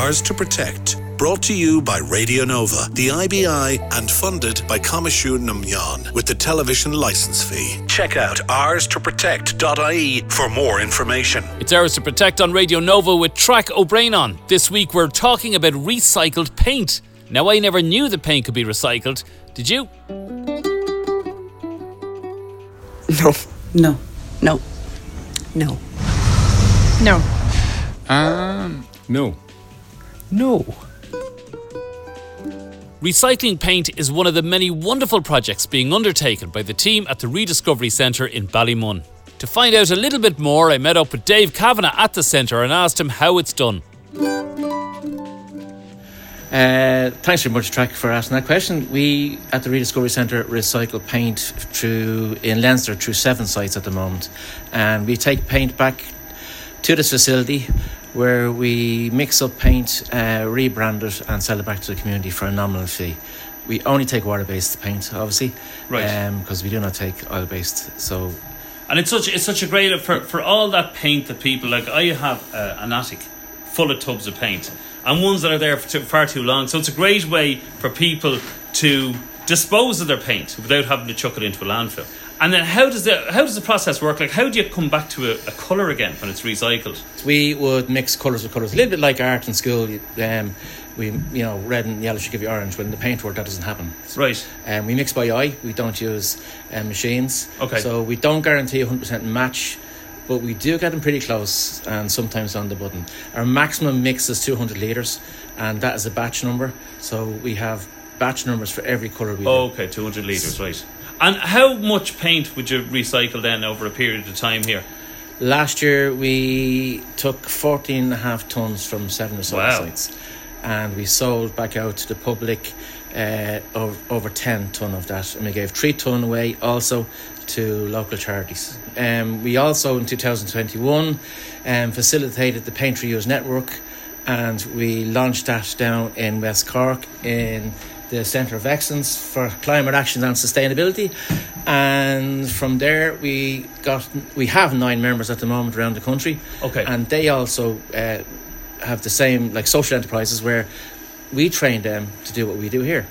Ours to Protect. Brought to you by Radio Nova, the IBI, and funded by Coimisiún na Meán with the television license fee. Check out ours2protect.ie for more information. It's Ours to Protect on Radio Nova with Traic O'Brien on. This week we're talking about recycled paint. Now, I never knew that paint could be recycled. Did you? No. No. No. No. No. Um, no. No. Recycling paint is one of the many wonderful projects being undertaken by the team at the Rediscovery Centre in Ballymun. To find out a little bit more, I met up with Dave Kavanagh at the centre and asked him how it's done. Uh, thanks very much, Traic, for asking that question. We at the Rediscovery Centre recycle paint through in Leinster through seven sites at the moment, and we take paint back to this facility where we mix up paint, uh, rebrand it, and sell it back to the community for a nominal fee. We only take water-based paint, obviously, Right. Because we do not take oil-based. So And it's such it's such a great for for all that paint that people like. I have uh, an attic full of tubs of paint and ones that are there for too, far too long. So it's a great way for people to dispose of their paint without having to chuck it into a landfill. And then how does the how does the process work? Like how do you come back to a, a colour again when it's recycled? we would mix colours with colours, a little bit like art in school. Um, we, you know, red and yellow should give you orange. When the paint work, that doesn't happen. Right. Um, we mix by eye. We don't use um, machines. Okay. So we don't guarantee 100% match, but we do get them pretty close and sometimes on the button. Our maximum mix is 200 litres, and that is a batch number. So we have batch numbers for every colour we Oh, do. okay, two hundred litres, right. And how much paint would you recycle then over a period of time here? Last year we took 14 and a half tonnes from seven or so Wow. sites, and we sold back out to the public uh, over, over 10 tonne of that, and we gave 3 tonne away also to local charities. Um, we also in 2021 um, facilitated the Paint Reuse Network, and we launched that down in West Cork in the Centre of Excellence for Climate Action and Sustainability. And from there, we got we have nine members at the moment around the country. Okay. and they also uh, have the same like social enterprises where we train them to do what we do here.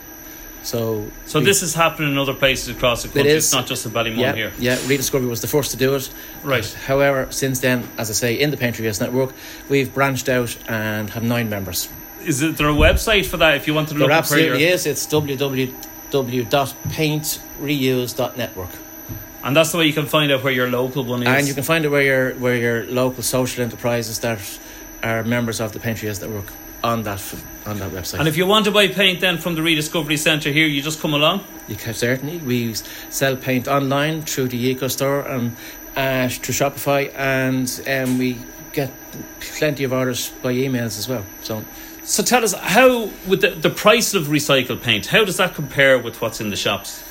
So, So we- this is happening in other places across the country. is. It's not just in Ballymun yeah, here. Yeah, Rediscovery was the first to do it. Right. However, since then, as I say, in the Paint Reuse Network, we've branched out and have nine members. Is it there a website for that if you want to look There absolutely you're- is. It's www.paintreuse.network. And that's the way you can find out where your local one is. And you can find it where your where your local social enterprises that are members of the Paint Reuse Network on that on that website. And if you want to buy paint then from the Rediscovery Centre here, you just come along. You can certainly. We sell paint online through the Eco Store and uh, through Shopify, and um, we get plenty of orders by emails as well. So So tell us how with the, the price of recycled paint, how does that compare with what's in the shops?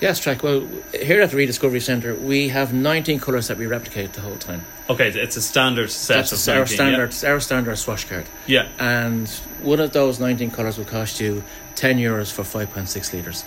yes, Traic. Well, here at the Rediscovery Centre, we have 19 colours that we replicate the whole time. Okay, it's a standard set That's of our 19, standard. Our standard swatch card. Yeah. And one of those 19 colours will cost you 10 euros for 5.6 litres.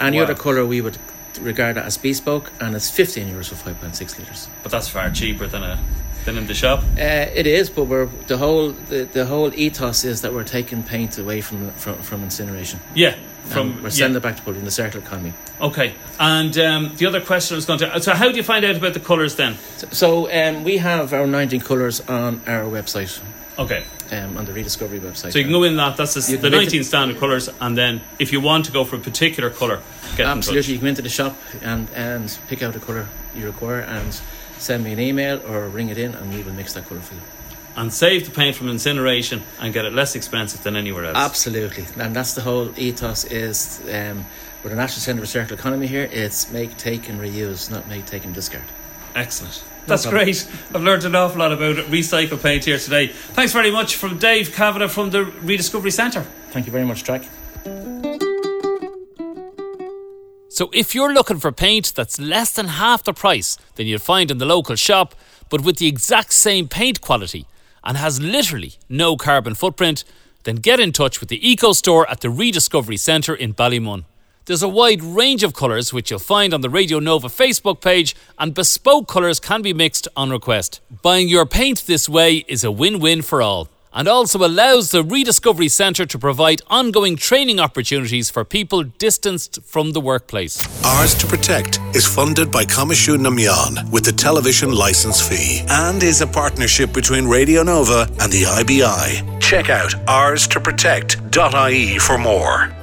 Any Wow. other colour we would regard that as bespoke, and it's 15 euros for 5.6 litres. But that's far cheaper than a than in the shop. Uh, it is, but we're the whole the, the whole ethos is that we're taking paint away from from, from incineration. Yeah. From we're yeah. sending it back to public in the circular economy. Okay. And um, the other question I was going to so how do you find out about the colours then? So, so um, we have our 19 colours on our website, Okay. um, on the Rediscovery website. So you can go in that, that's the, the can make 19 standard colours, and then if you want to go for a particular colour, get Absolutely, you come into the shop and and pick out a colour you require and send me an email or ring it in, and we will mix that colour for you. And save the paint from incineration and get it less expensive than anywhere else. Absolutely, and that's the whole ethos. Is um, with the National Centre for Circular Economy here, it's make, take, and reuse, not make, take, and discard. Excellent. That's great. I've learned an awful lot about recycled paint here today. Thanks very much from Dave Kavanagh from the Rediscovery Centre. Thank you very much, Traic. So if you're looking for paint that's less than half the price than you'd find in the local shop, but with the exact same paint quality and has literally no carbon footprint, then get in touch with the Eco Store at the Rediscovery Centre in Ballymun. There's a wide range of colours which you'll find on the Radio Nova Facebook page, and bespoke colours can be mixed on request. Buying your paint this way is a win win for all. And also allows the Rediscovery Centre to provide ongoing training opportunities for people distanced from the workplace. Ours to Protect is funded by Coimisiún na Meán with the television license fee and is a partnership between Radio Nova and the IBI. Check out ours to protect.ie for more.